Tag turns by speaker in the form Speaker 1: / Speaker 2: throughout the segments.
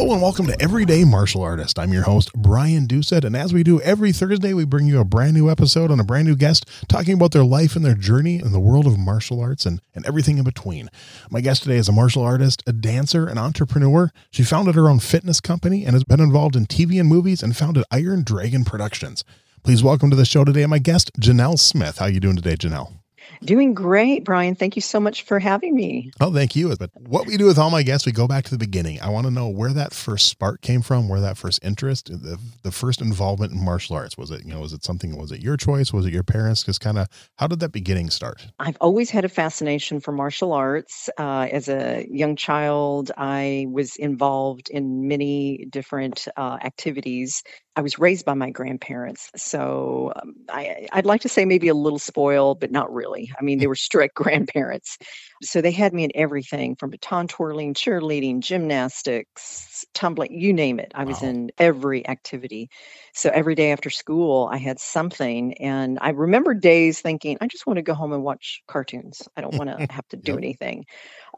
Speaker 1: Hello and welcome to Everyday Martial Artist. I'm your host, Brian Doucette, and as we do every Thursday, we bring you a brand new episode and a brand new guest talking about their life and their journey in the world of martial arts and, and everything in between. My guest today is a martial artist, a dancer, an entrepreneur. She founded her own fitness company and has been involved in TV and movies and founded Iron Dragon Productions. Please welcome to the show today my guest, Janelle Smith. How are you doing today, Janelle?
Speaker 2: Doing great, Brian. Thank you so much for having me.
Speaker 1: Oh, thank you. But what we do with all my guests, we go back to the beginning. I want to know where that first spark came from, where that first interest, the, the first involvement in martial arts. Was it, you know, was it something, was it your choice? Was it your parents? Just kind of, how did that beginning start?
Speaker 2: I've always had a fascination for martial arts. Uh, as a young child, I was involved in many different uh, activities I was raised by my grandparents, so um, I, I'd like to say maybe a little spoiled, but not really. I mean, they were strict grandparents, so they had me in everything from baton twirling, cheerleading, gymnastics, tumbling, you name it. I was wow. in every activity. So every day after school, I had something, and I remember days thinking, I just want to go home and watch cartoons. I don't want to have to do yep. anything.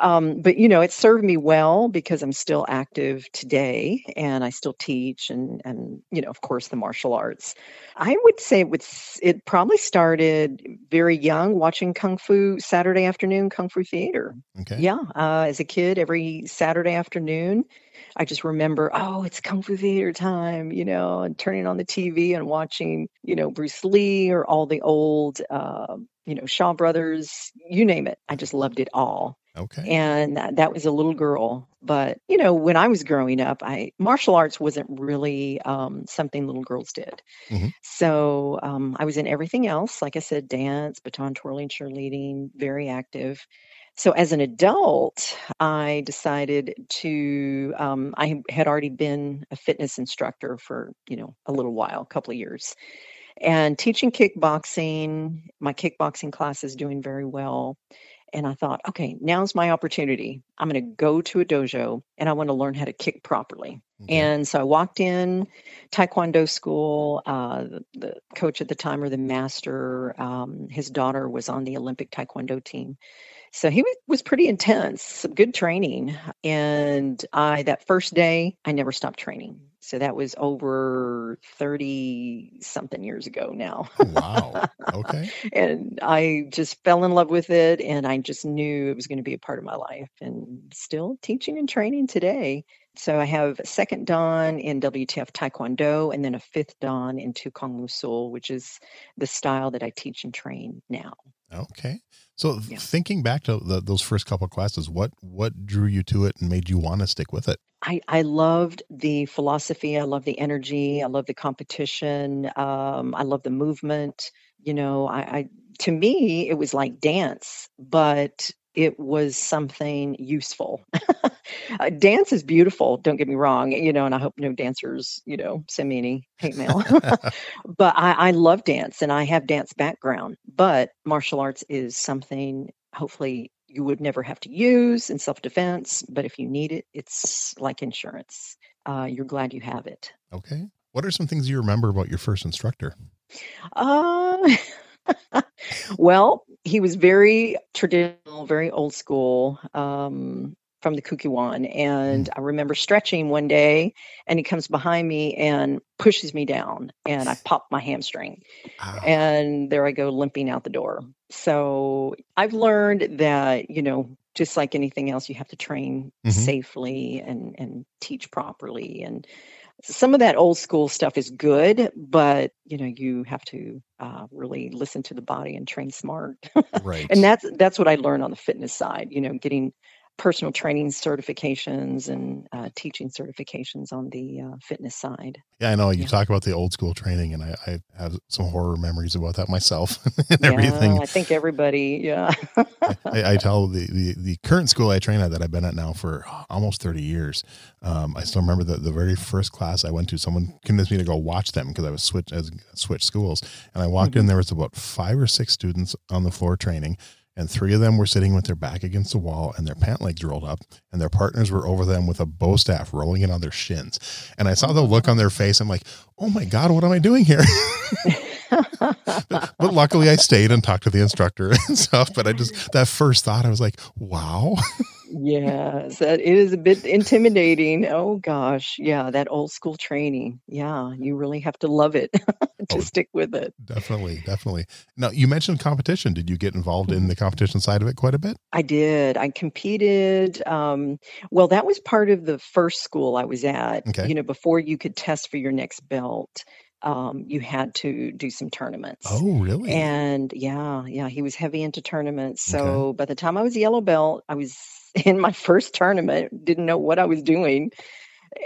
Speaker 2: Um, but you know, it served me well because I'm still active today and I still teach and and you know, of course, the martial arts. I would say it would it probably started very young watching kung fu Saturday afternoon kung fu theater. Okay. Yeah, uh, as a kid, every Saturday afternoon, I just remember, oh, it's kung fu theater time, you know, and turning on the TV and watching, you know, Bruce Lee or all the old, uh, you know, Shaw Brothers, you name it. I just loved it all.
Speaker 1: Okay.
Speaker 2: And that, was a little girl. But, you know, when I was growing up, I martial arts wasn't really um, something little girls did. Mm-hmm. So um, I was in everything else. Like I said, dance, baton twirling, cheerleading, very active. So as an adult, I decided to, um, I had already been a fitness instructor for, you know, a little while, a couple of years and teaching kickboxing. My kickboxing class is doing very well. And I thought, okay, now's my opportunity. I'm going to go to a dojo and I want to learn how to kick properly. Okay. And so I walked in Taekwondo school. Uh, the, coach at the time, or the master, um, his daughter was on the Olympic Taekwondo team. So he was, was pretty intense, some good training. And I, that first day, I never stopped training. So that was over 30 something years ago now.
Speaker 1: Oh, wow. Okay.
Speaker 2: and I just fell in love with it and I just knew it was going to be a part of my life and still teaching and training today. So I have a second dan in WTF Taekwondo and then a fifth dan in Kong Musul, which is the style that I teach and train now.
Speaker 1: Okay. So yeah. thinking back to the, those first couple classes, what what drew you to it and made you want to stick with it?
Speaker 2: I, I loved the philosophy. I love the energy. I love the competition. Um, I love the movement. You know, I, I to me it was like dance, but it was something useful. uh, dance is beautiful, don't get me wrong, you know, and I hope no dancers, you know, send me any hate mail. but I, I love dance and I have dance background, but martial arts is something hopefully you would never have to use in self defense, but if you need it, it's like insurance. Uh, you're glad you have it.
Speaker 1: Okay. What are some things you remember about your first instructor?
Speaker 2: Uh, well, he was very traditional, very old school. Um, from the Kukkiwon. And mm. I remember stretching one day and he comes behind me and pushes me down and I pop my hamstring. And there I go limping out the door. So I've learned that, you know, just like anything else, you have to train mm-hmm. safely and, and teach properly. And some of that old school stuff is good, but you know, you have to uh, really listen to the body and train smart.
Speaker 1: Right.
Speaker 2: and that's that's what I learned on the fitness side. You know, getting personal training certifications and uh, teaching certifications on the uh, fitness side.
Speaker 1: Yeah, I know you
Speaker 2: Yeah.
Speaker 1: talk about the old school training, and I, I have some horror memories about that myself and
Speaker 2: Yeah,
Speaker 1: everything.
Speaker 2: I think everybody. Yeah.
Speaker 1: I, I tell the, the the current school I train at that I've been at now for almost thirty years. Um, I still remember the, the very first class I went to. Someone convinced me to go watch them because I was switch as switched schools, and I walked in.
Speaker 2: Mhm.
Speaker 1: There was about five or six students on the floor training, and three of them were sitting with their back against the wall and their pant legs rolled up, and their partners were over them with a bow staff rolling it on their shins. And I saw the look on their face. I'm like, oh my god, what am I doing here? but, but luckily I stayed and talked to the instructor and stuff. But I just that first thought I was like, wow.
Speaker 2: yes, that it is a bit intimidating. Oh gosh, yeah, that old school training. Yeah, you really have to love it to
Speaker 1: Oh.
Speaker 2: stick with it.
Speaker 1: definitely, definitely. Now you mentioned competition. Did you get involved in the competition side of it quite a bit?
Speaker 2: I did. I competed. Um, well, that was part of the first school I was at.
Speaker 1: Okay.
Speaker 2: You know, before you could test for your next belt, um, you had to do some tournaments.
Speaker 1: Oh, really?
Speaker 2: And yeah, yeah, he was heavy into tournaments.
Speaker 1: Okay.
Speaker 2: So by the time I was yellow belt, I was in my first tournament, didn't know what I was doing.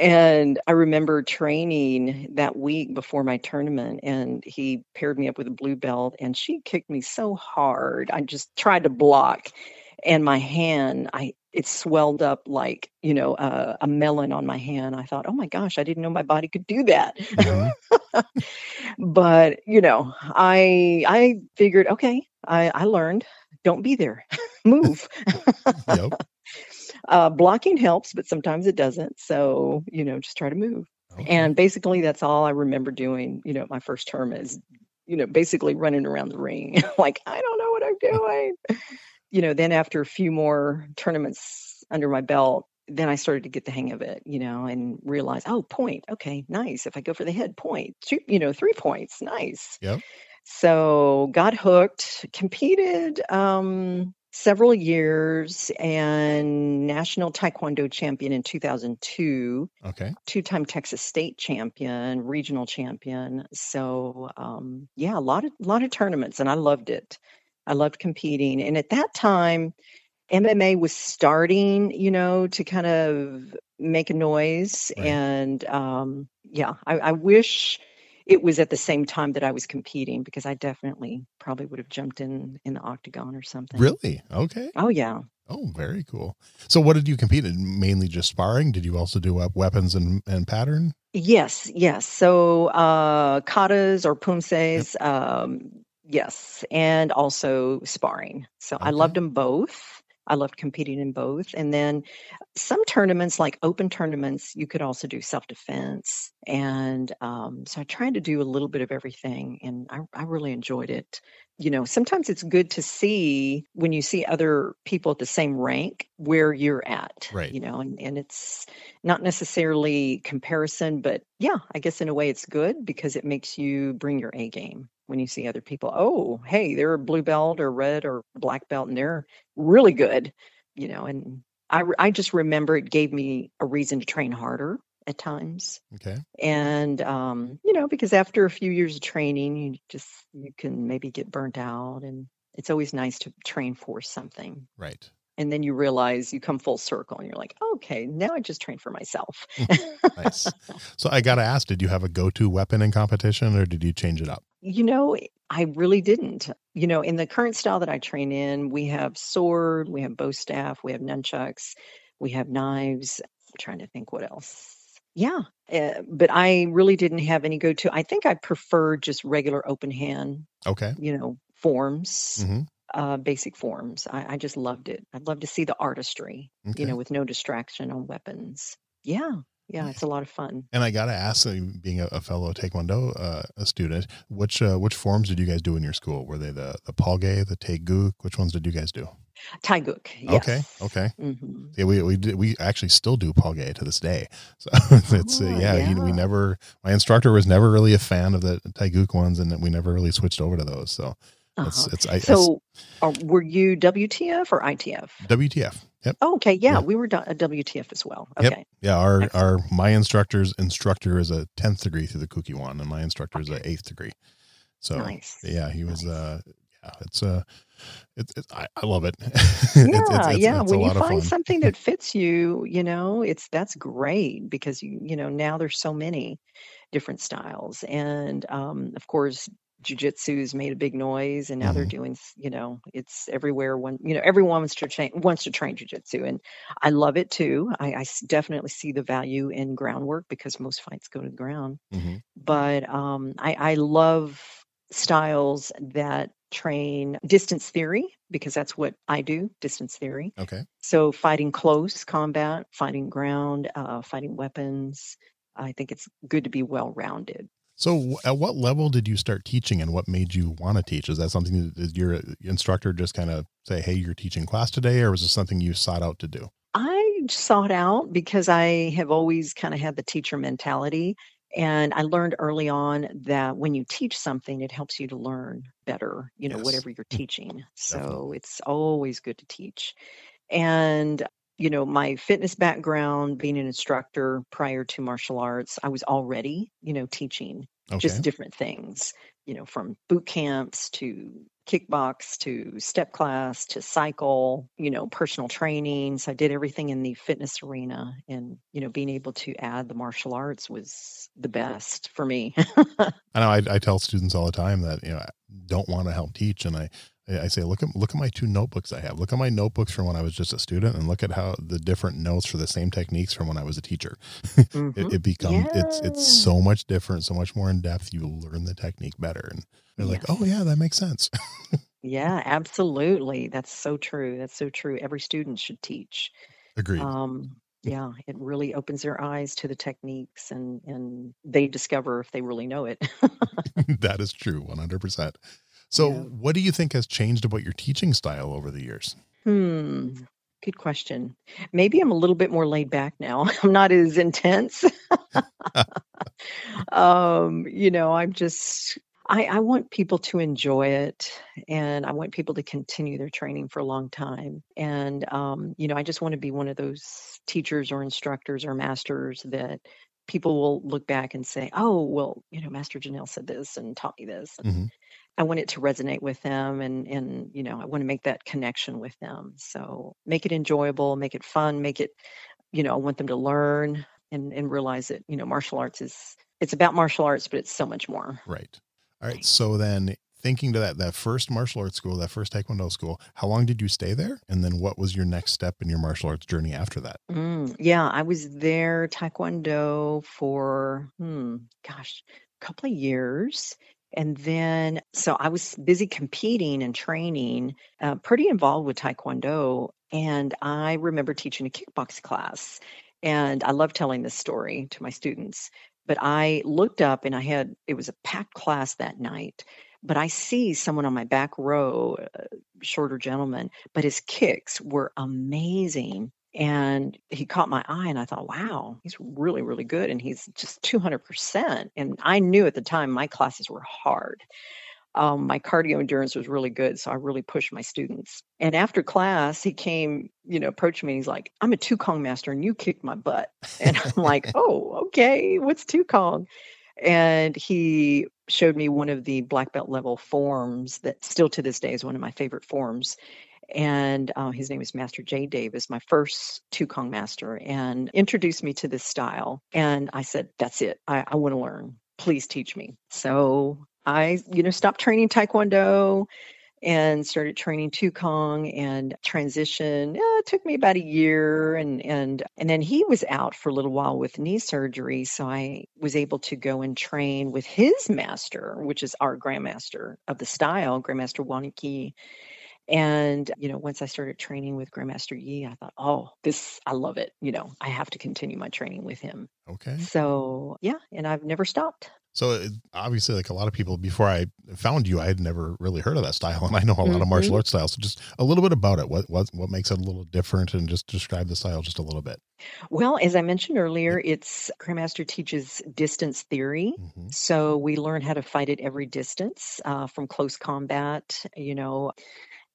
Speaker 2: And I remember training that week before my tournament, and he paired me up with a blue belt, and she kicked me so hard. I just tried to block, and my hand, I it swelled up like you know uh, a melon on my hand. I thought, oh my gosh, I didn't know my body could do that.
Speaker 1: Mhm.
Speaker 2: but you know, I I figured, okay, I I learned. Don't be there. Move.
Speaker 1: Yep.
Speaker 2: uh, blocking helps, but sometimes it doesn't. So, you know, just try to move.
Speaker 1: Okay.
Speaker 2: And basically, that's all I remember doing, you know, my first term is, you know, basically running around the ring. like, I don't know what I'm doing. You know, then after a few more tournaments under my belt, then I started to get the hang of it, you know, and realize, oh, point. Okay, nice. If I go for the head, point. Two, you know, three points. Nice.
Speaker 1: Yep.
Speaker 2: So got hooked, competed um, several years, and national taekwondo champion in 2002,
Speaker 1: Okay.
Speaker 2: two-time Texas state champion, regional champion. So um, yeah, a lot of lot of tournaments, and I loved it. I loved competing, and at that time, MMA was starting, you know, to kind of make a noise,
Speaker 1: Right.
Speaker 2: and um, yeah, I, I wish it was at the same time that I was competing because I definitely probably would have jumped in in the octagon or something.
Speaker 1: Really? Okay.
Speaker 2: Oh yeah.
Speaker 1: Oh, very cool. So, what did you compete in? Mainly just sparring? Did you also do up weapons and, and pattern?
Speaker 2: Yes, yes. So uh katas or pumses, um, yes, and also sparring. So I
Speaker 1: Okay.
Speaker 2: loved them both. I loved competing in both. And then some tournaments, like open tournaments, you could also do self defense. And um, so I tried to do a little bit of everything, and I, I really enjoyed it. You know, sometimes it's good to see when you see other people at the same rank where you're at.
Speaker 1: Right.
Speaker 2: You know, and, and it's not necessarily comparison, but yeah, I guess in a way it's good because it makes you bring your A game when you see other people. Oh, hey, they're a blue belt or red or black belt and they're really good, you know, and I, I just remember it gave me a reason to train harder at times.
Speaker 1: Okay.
Speaker 2: And, um, you know, because after a few years of training, you just, you can maybe get burnt out and it's always nice to train for something.
Speaker 1: Right.
Speaker 2: And then you realize you come full circle and you're like, okay, now I just train for myself.
Speaker 1: Nice. so, I got to ask did you have a go to weapon in competition or did you change it up?
Speaker 2: You know, I really didn't. You know, in the current style that I train in, we have sword, we have bow staff, we have nunchucks, we have knives. I'm trying to think what else. Yeah, uh, but I really didn't have any go to. I think I prefer just regular open hand,
Speaker 1: Okay.
Speaker 2: you know, forms,
Speaker 1: hmm
Speaker 2: uh, basic forms. I, I just loved it. I'd love to see the artistry,
Speaker 1: Okay.
Speaker 2: you know, with no distraction on weapons. Yeah, yeah, it's a lot of fun.
Speaker 1: And I got to ask, uh, being a, a fellow Taekwondo uh, a student, which uh, which forms did you guys do in your school? Were they the the Palge, the Taeguk? Which ones did you guys do?
Speaker 2: Taeguk.
Speaker 1: Okay,
Speaker 2: Yes.
Speaker 1: okay.
Speaker 2: hmm
Speaker 1: Yeah, we we did, we actually still do Palge to this day. So it's uh,
Speaker 2: Oh,
Speaker 1: yeah, you- we never. My instructor was never really a fan of the Taeguk ones, and we never really switched over to those. So
Speaker 2: Uh-huh.
Speaker 1: it's I, I
Speaker 2: So, uh, were you WTF or ITF?
Speaker 1: WTF. Yep.
Speaker 2: Oh, okay, yeah,
Speaker 1: Yep.
Speaker 2: we were do- a WTF as well.
Speaker 1: Yep.
Speaker 2: Okay,
Speaker 1: Yeah. Our
Speaker 2: Excellent.
Speaker 1: our my instructor's instructor is a tenth degree through the Kukkiwon, and my instructor is a eighth degree. So
Speaker 2: nice.
Speaker 1: yeah, he was.
Speaker 2: Nice.
Speaker 1: uh Yeah, it's uh, it's, it's I, I love it.
Speaker 2: Yeah,
Speaker 1: it's, it's,
Speaker 2: yeah.
Speaker 1: it's a
Speaker 2: When you find something that fits you, you know, it's that's great because you, you know, now there's so many different styles. And um, of course, jujitsu's made a big noise and now they're
Speaker 1: hmm
Speaker 2: doing, you know, it's everywhere when, you know, everyone wants to train wants to train jujitsu. And I love it too. I definitely see the value in groundwork because most fights go to the ground.
Speaker 1: hmm
Speaker 2: But um, I, I love styles that train distance theory because that's what I do, distance theory.
Speaker 1: Okay.
Speaker 2: So fighting close combat, fighting ground, uh, fighting weapons. I think it's good to be well rounded.
Speaker 1: So, at what level did you start teaching, and what made you want to teach? Is that something that did your uh, instructor just kind of say, "Hey, you're teaching class today," or was this something you sought out to do?
Speaker 2: I sought out because I have always kind of had the teacher mentality. And I learned early on that when you teach something, it helps you to learn better, you know,
Speaker 1: Yes,
Speaker 2: whatever you're hmm. teaching. So
Speaker 1: definitely.
Speaker 2: it's always good to teach. And, you know, my fitness background, being an instructor prior to martial arts, I was already, you know, teaching
Speaker 1: Okay.
Speaker 2: just different things, you know, from boot camps to kickbox to step class to cycle, you know, personal training. So I did everything in the fitness arena and, you know, being able to add the martial arts was the best for me.
Speaker 1: I know I, I tell students all the time that you know I don't want to help teach, and I I say look at look at my two notebooks I have. Look at my notebooks from when I was just a student, and look at how the different notes for the same techniques from when I was a teacher.
Speaker 2: hmm
Speaker 1: it, it becomes it's it's so much different, so much more in depth. You learn the technique better, and they're like, oh yeah, that makes sense.
Speaker 2: Yeah, absolutely. That's so true. That's so true. Every student should teach.
Speaker 1: Agreed.
Speaker 2: Um, yeah, it really opens their eyes to the techniques and and they discover if they really know it.
Speaker 1: that is true, one hundred percent.
Speaker 2: Yeah.
Speaker 1: So, what do you think has changed about your teaching style over the years?
Speaker 2: Hmm. Good question. Maybe I'm a little bit more laid back now. I'm not as intense. um, you know, I'm just I, I want people to enjoy it and I want people to continue their training for a long time. And um, you know, I just want to be one of those teachers or instructors or masters that people will look back and say, Oh, well, you know, Master Janelle said this and taught me this. And
Speaker 1: hmm
Speaker 2: I want it to resonate with them and and you know, I want to make that connection with them. So make it enjoyable, make it fun, make it, you know, I want them to learn and and realize that, you know, martial arts is it's about martial arts, but it's so much more.
Speaker 1: Right. All right. So then, thinking to that that first martial arts school, that first Taekwondo school, how long did you stay there? And then, what was your next step in your martial arts journey after that?
Speaker 2: Mm, yeah, I was there taekwondo for hmm, gosh, a couple of years. And then, so I was busy competing and training, uh, pretty involved with taekwondo. And I remember teaching a kickbox class. And I love telling this story to my students. But I looked up and I had, it was a packed class that night. But I see someone on my back row, a shorter gentleman, but his kicks were amazing and he caught my eye and i thought wow he's really really good and he's just 200% and i knew at the time my classes were hard. Um, my cardio endurance was really good so i really pushed my students. And after class he came you know approached me and he's like i'm a Tukong master and you kicked my butt. And i'm like oh okay what's Tukong and he showed me one of the black belt level forms that still to this day is one of my favorite forms and uh, his name is Master Jay Davis, my first Tukong master, and introduced me to this style. And I said, "That's it. I, I want to learn. Please teach me." So I, you know, stopped training Taekwondo and started training Tukong and transition. It took me about a year, and and and then he was out for a little while with knee surgery, so I was able to go and train with his master, which is our grandmaster of the style, Grandmaster Waniki and, you know, once I started training with Grandmaster Yi, I thought, oh, this, I love it. You know, I have to continue my training with him.
Speaker 1: Okay.
Speaker 2: So, yeah, and I've never stopped.
Speaker 1: So it, obviously, like a lot of people, before I found you, I had never really heard of that style, and I know a lot mm-hmm. of martial arts styles. So just a little bit about it. What what what makes it a little different, and just describe the style just a little bit.
Speaker 2: Well, as I mentioned earlier, it's Grandmaster teaches distance theory. Mm-hmm. So we learn how to fight at every distance, uh, from close combat. You know,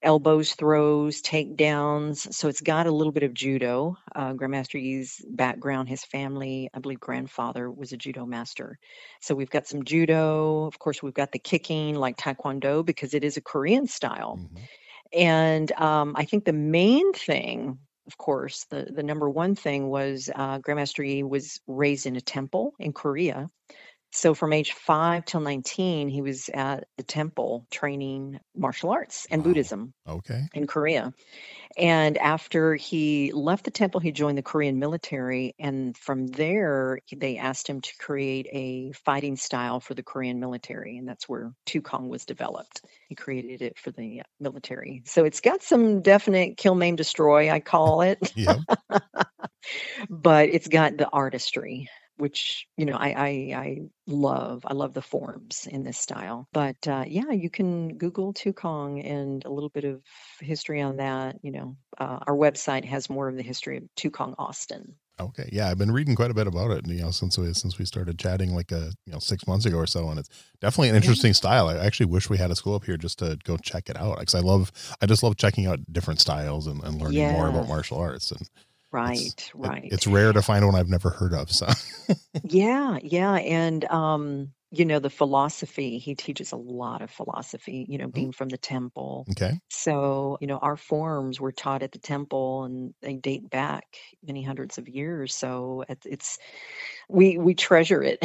Speaker 2: elbows, throws, takedowns. So it's got a little bit of judo. Uh, Grandmaster Yi's background, his family, I believe grandfather was a judo master. So we've got some judo. Of course, we've got the kicking like taekwondo because it is a Korean style. Mm-hmm. And um, I think the main thing, of course, the, the number one thing was uh, Grandmaster Yi was raised in a temple in Korea. So from age five till 19, he was at the temple training martial arts and wow. Buddhism.
Speaker 1: Okay.
Speaker 2: In Korea. And after he left the temple, he joined the Korean military. And from there, they asked him to create a fighting style for the Korean military. And that's where Kong was developed. He created it for the military. So it's got some definite kill, maim, destroy, I call it. but it's got the artistry which you know I, I, I love. I love the forms in this style. But uh, yeah, you can Google Kong and a little bit of history on that. You know, uh, our website has more of the history of Kong Austin.
Speaker 1: Okay, yeah, I've been reading quite a bit about it. You know, since we since we started chatting like a uh, you know six months ago or so, and it's definitely an interesting style. I actually wish we had a school up here just to go check it out because I love I just love checking out different styles and, and learning yeah. more about martial arts and
Speaker 2: Right, it's, right.
Speaker 1: It, it's rare to find one I've never heard of. So,
Speaker 2: yeah, yeah. And, um, you know, the philosophy, he teaches a lot of philosophy, you know, mm. being from the temple.
Speaker 1: Okay.
Speaker 2: So, you know, our forms were taught at the temple and they date back many hundreds of years. So it's, it's we, we treasure it.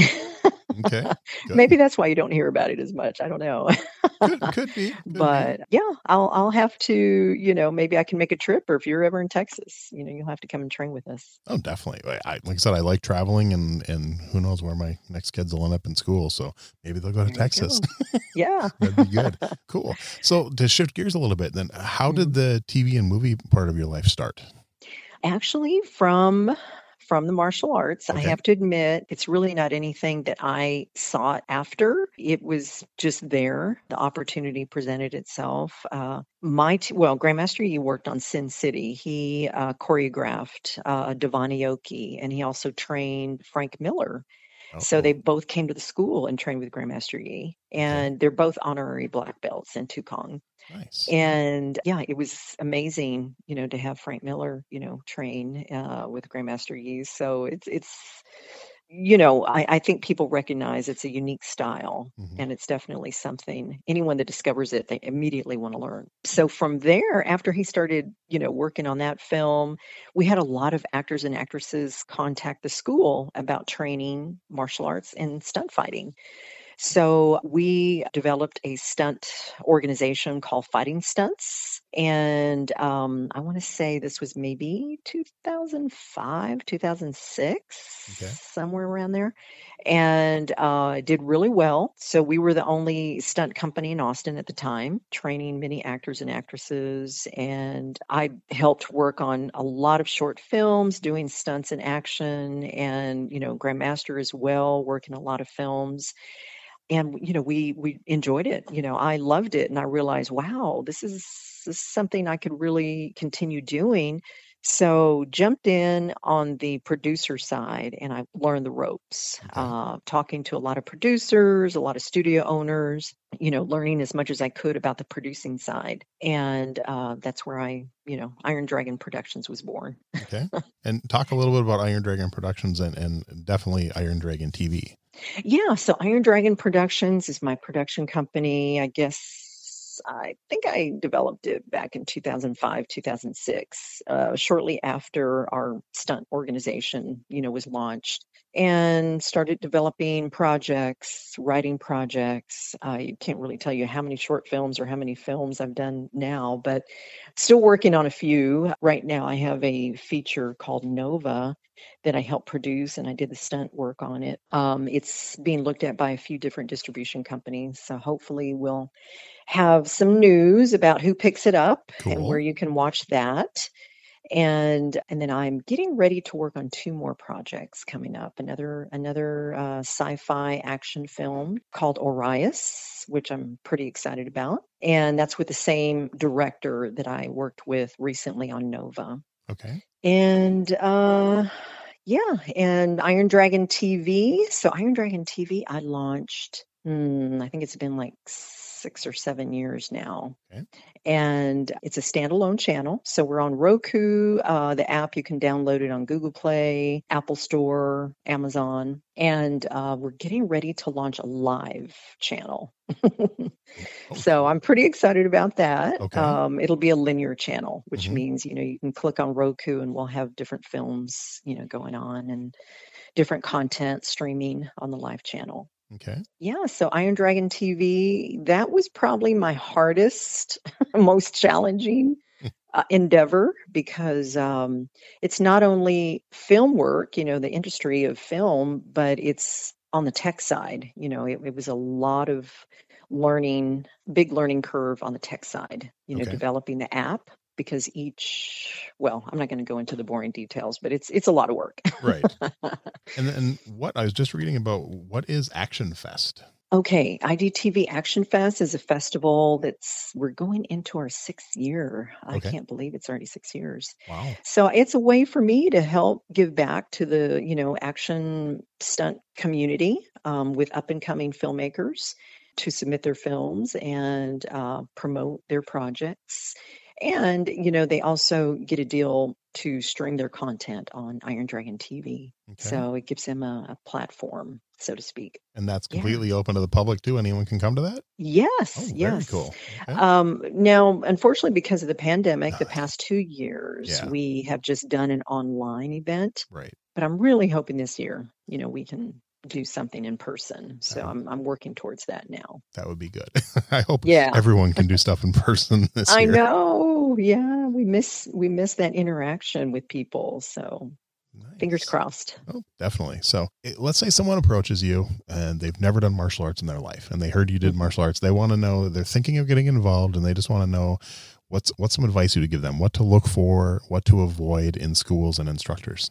Speaker 1: Okay.
Speaker 2: Maybe that's why you don't hear about it as much. I don't know.
Speaker 1: could, could be. Could
Speaker 2: but
Speaker 1: be.
Speaker 2: yeah, I'll I'll have to, you know, maybe I can make a trip or if you're ever in Texas, you know, you'll have to come and train with us.
Speaker 1: Oh, definitely. I, like I said, I like traveling and and who knows where my next kids will end up in school. So maybe they'll go to there Texas.
Speaker 2: Go. Yeah.
Speaker 1: That'd be good. cool. So to shift gears a little bit, then how did mm-hmm. the TV and movie part of your life start?
Speaker 2: Actually, from from the martial arts. Okay. I have to admit, it's really not anything that I sought after. It was just there. The opportunity presented itself. Uh, my t- well, Grandmaster Yi worked on Sin City. He uh, choreographed uh, Devon Aoki, and he also trained Frank Miller. So they both came to the school and trained with Grandmaster Yi, and okay. they're both honorary black belts in Kong.
Speaker 1: Nice.
Speaker 2: And yeah, it was amazing, you know, to have Frank Miller, you know, train uh, with Grandmaster Yi. So it's it's you know, I, I think people recognize it's a unique style mm-hmm. and it's definitely something anyone that discovers it, they immediately want to learn. So from there, after he started, you know, working on that film, we had a lot of actors and actresses contact the school about training martial arts and stunt fighting. So we developed a stunt organization called Fighting Stunts. And um, I want to say this was maybe 2005, 2006, okay. somewhere around there. And uh, did really well. So we were the only stunt company in Austin at the time, training many actors and actresses. And I helped work on a lot of short films, doing stunts and action, and, you know, Grandmaster as well, working a lot of films and you know we we enjoyed it you know i loved it and i realized wow this is, this is something i could really continue doing. So jumped in on the producer side and i learned the ropes okay. uh, talking to a lot of producers a lot of studio owners you know learning as much as i could about the producing side and uh, that's where i you know iron dragon productions was born.
Speaker 1: Okay and talk a little bit about iron dragon productions and, and definitely iron dragon tv
Speaker 2: yeah, so Iron Dragon Productions is my production company. I guess I think I developed it back in 2005, 2006, uh, shortly after our stunt organization, you know, was launched and started developing projects, writing projects. I can't really tell you how many short films or how many films I've done now, but still working on a few. Right now, I have a feature called Nova that I helped produce, and I did the stunt work on it. Um, it's being looked at by a few different distribution companies, so hopefully we'll have some news about who picks it up cool. and where you can watch that. And and then I'm getting ready to work on two more projects coming up. Another another uh, sci-fi action film called Orius, which I'm pretty excited about, and that's with the same director that I worked with recently on Nova.
Speaker 1: Okay.
Speaker 2: And uh, yeah, and Iron Dragon TV. So Iron Dragon TV, I launched. Hmm, I think it's been like six or seven years now.
Speaker 1: Okay.
Speaker 2: And it's a standalone channel. So we're on Roku. Uh, the app, you can download it on Google Play, Apple Store, Amazon. And uh, we're getting ready to launch a live channel. so I'm pretty excited about that.
Speaker 1: Okay.
Speaker 2: Um, it'll be a linear channel, which
Speaker 1: Mhm.
Speaker 2: means, you know, you can click on Roku and we'll have different films, you know, going on and different content streaming on the live channel.
Speaker 1: Okay.
Speaker 2: Yeah, so Iron Dragon TV, that was probably my hardest, most challenging uh, endeavor because um, it's not only film work, you know, the industry of film, but it's on the tech side. You know, it, it was a lot of learning, big learning curve on the tech side, you know,
Speaker 1: Okay.
Speaker 2: developing the app because each, well, I'm not going to go into the boring details, but it's it's a lot of work.
Speaker 1: Right. And then what I was just reading about what is Action Fest?
Speaker 2: Okay, IDTV Action Fest is a festival that's we're going into our sixth year. I can't believe it's already six years.
Speaker 1: Wow.
Speaker 2: So it's a way for me to help give back to the you know action stunt community um, with up and coming filmmakers to submit their films and uh, promote their projects. And you know they also get a deal to stream their content on Iron Dragon TV.
Speaker 1: Okay.
Speaker 2: So it gives them a, a platform, so to speak.
Speaker 1: and that's
Speaker 2: yeah.
Speaker 1: completely open to the public too. Anyone can come to that?
Speaker 2: Yes,
Speaker 1: Oh, very
Speaker 2: yes.
Speaker 1: cool. Okay.
Speaker 2: Um, now, unfortunately, because of the pandemic, the
Speaker 1: Ah,
Speaker 2: past two years,
Speaker 1: yeah.
Speaker 2: we have just done an online event.
Speaker 1: right.
Speaker 2: But I'm really hoping this year, you know, we can do something in person. So
Speaker 1: Uh-huh.
Speaker 2: I'm I'm working towards that now.
Speaker 1: That would be good. I hope
Speaker 2: Yeah.
Speaker 1: everyone can do stuff in person this
Speaker 2: I
Speaker 1: year.
Speaker 2: know. Yeah, we miss we miss that interaction with people. So fingers crossed.
Speaker 1: Oh, definitely. So it, let's say someone approaches you and they've never done martial arts in their life and they heard you did
Speaker 2: Mhm.
Speaker 1: martial arts. They want to know, they're thinking of getting involved and they just want to know what's, what's some advice you would give them, what to look for, what to avoid in schools and instructors.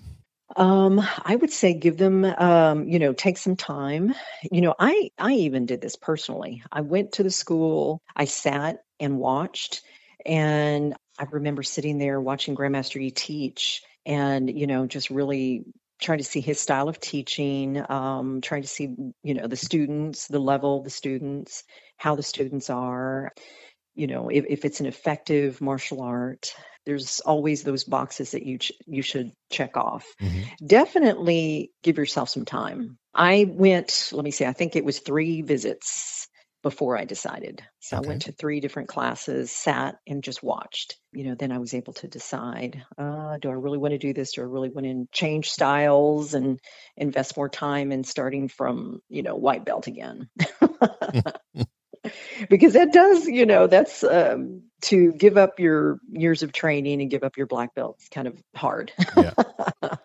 Speaker 2: Um, I would say give them, um, you know, take some time. You know, I I even did this personally. I went to the school, I sat and watched, and I remember sitting there watching Grandmaster E teach, and you know, just really trying to see his style of teaching, um, trying to see, you know, the students, the level the students, how the students are. You know, if, if it's an effective martial art, there's always those boxes that you ch- you should check off
Speaker 1: Mhm.
Speaker 2: definitely give yourself some time. I went, let me see, I think it was three visits before I decided. So
Speaker 1: Okay.
Speaker 2: I went to three different classes, sat and just watched. You know, then I was able to decide, uh, do I really want to do this? Do I really want to change styles and invest more time in starting from, you know, white belt again? because that does, you know, that's um, to give up your years of training and give up your black belt. It's kind of hard.
Speaker 1: Yeah.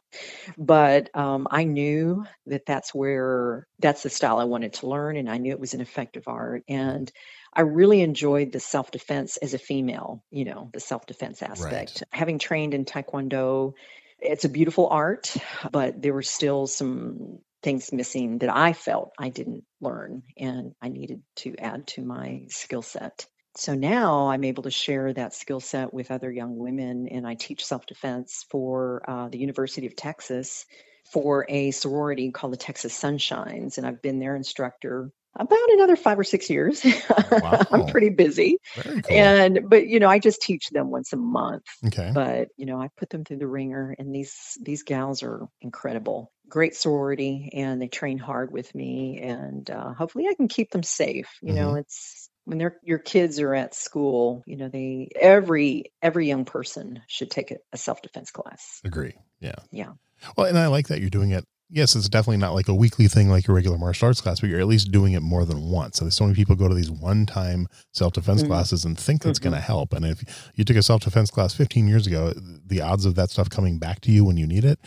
Speaker 2: but um, I knew that that's where that's the style I wanted to learn, and I knew it was an effective art. And I really enjoyed the self defense as a female, you know, the self defense aspect. Having trained in Taekwondo, it's a beautiful art, but there were still some things missing that I felt I didn't learn and I needed to add to my skill set. So now I'm able to share that skill set with other young women, and I teach self defense for uh, the University of Texas for a sorority called the Texas Sunshines. And I've been their instructor about another five or six years.
Speaker 1: Wow.
Speaker 2: I'm pretty busy.
Speaker 1: Cool.
Speaker 2: And, but, you know, I just teach them once a month
Speaker 1: okay.
Speaker 2: but you know i put them through the ringer and these these gals are incredible great sorority and they train hard with me and uh, hopefully i can keep them safe you know it's when they're your kids are at school you know they every every young person should take a, self-defense class
Speaker 1: Agree. Yeah.
Speaker 2: Yeah.
Speaker 1: Well, and I like that you're doing it. Yes, it's definitely not like a weekly thing like your regular martial arts class, but you're at least doing it more than once. So there's so many people go to these one time self defense
Speaker 2: Mhm.
Speaker 1: classes and think that's
Speaker 2: Mhm.
Speaker 1: going to help. And if you took a self defense class 15 years ago, the odds of that stuff coming back to you when you need it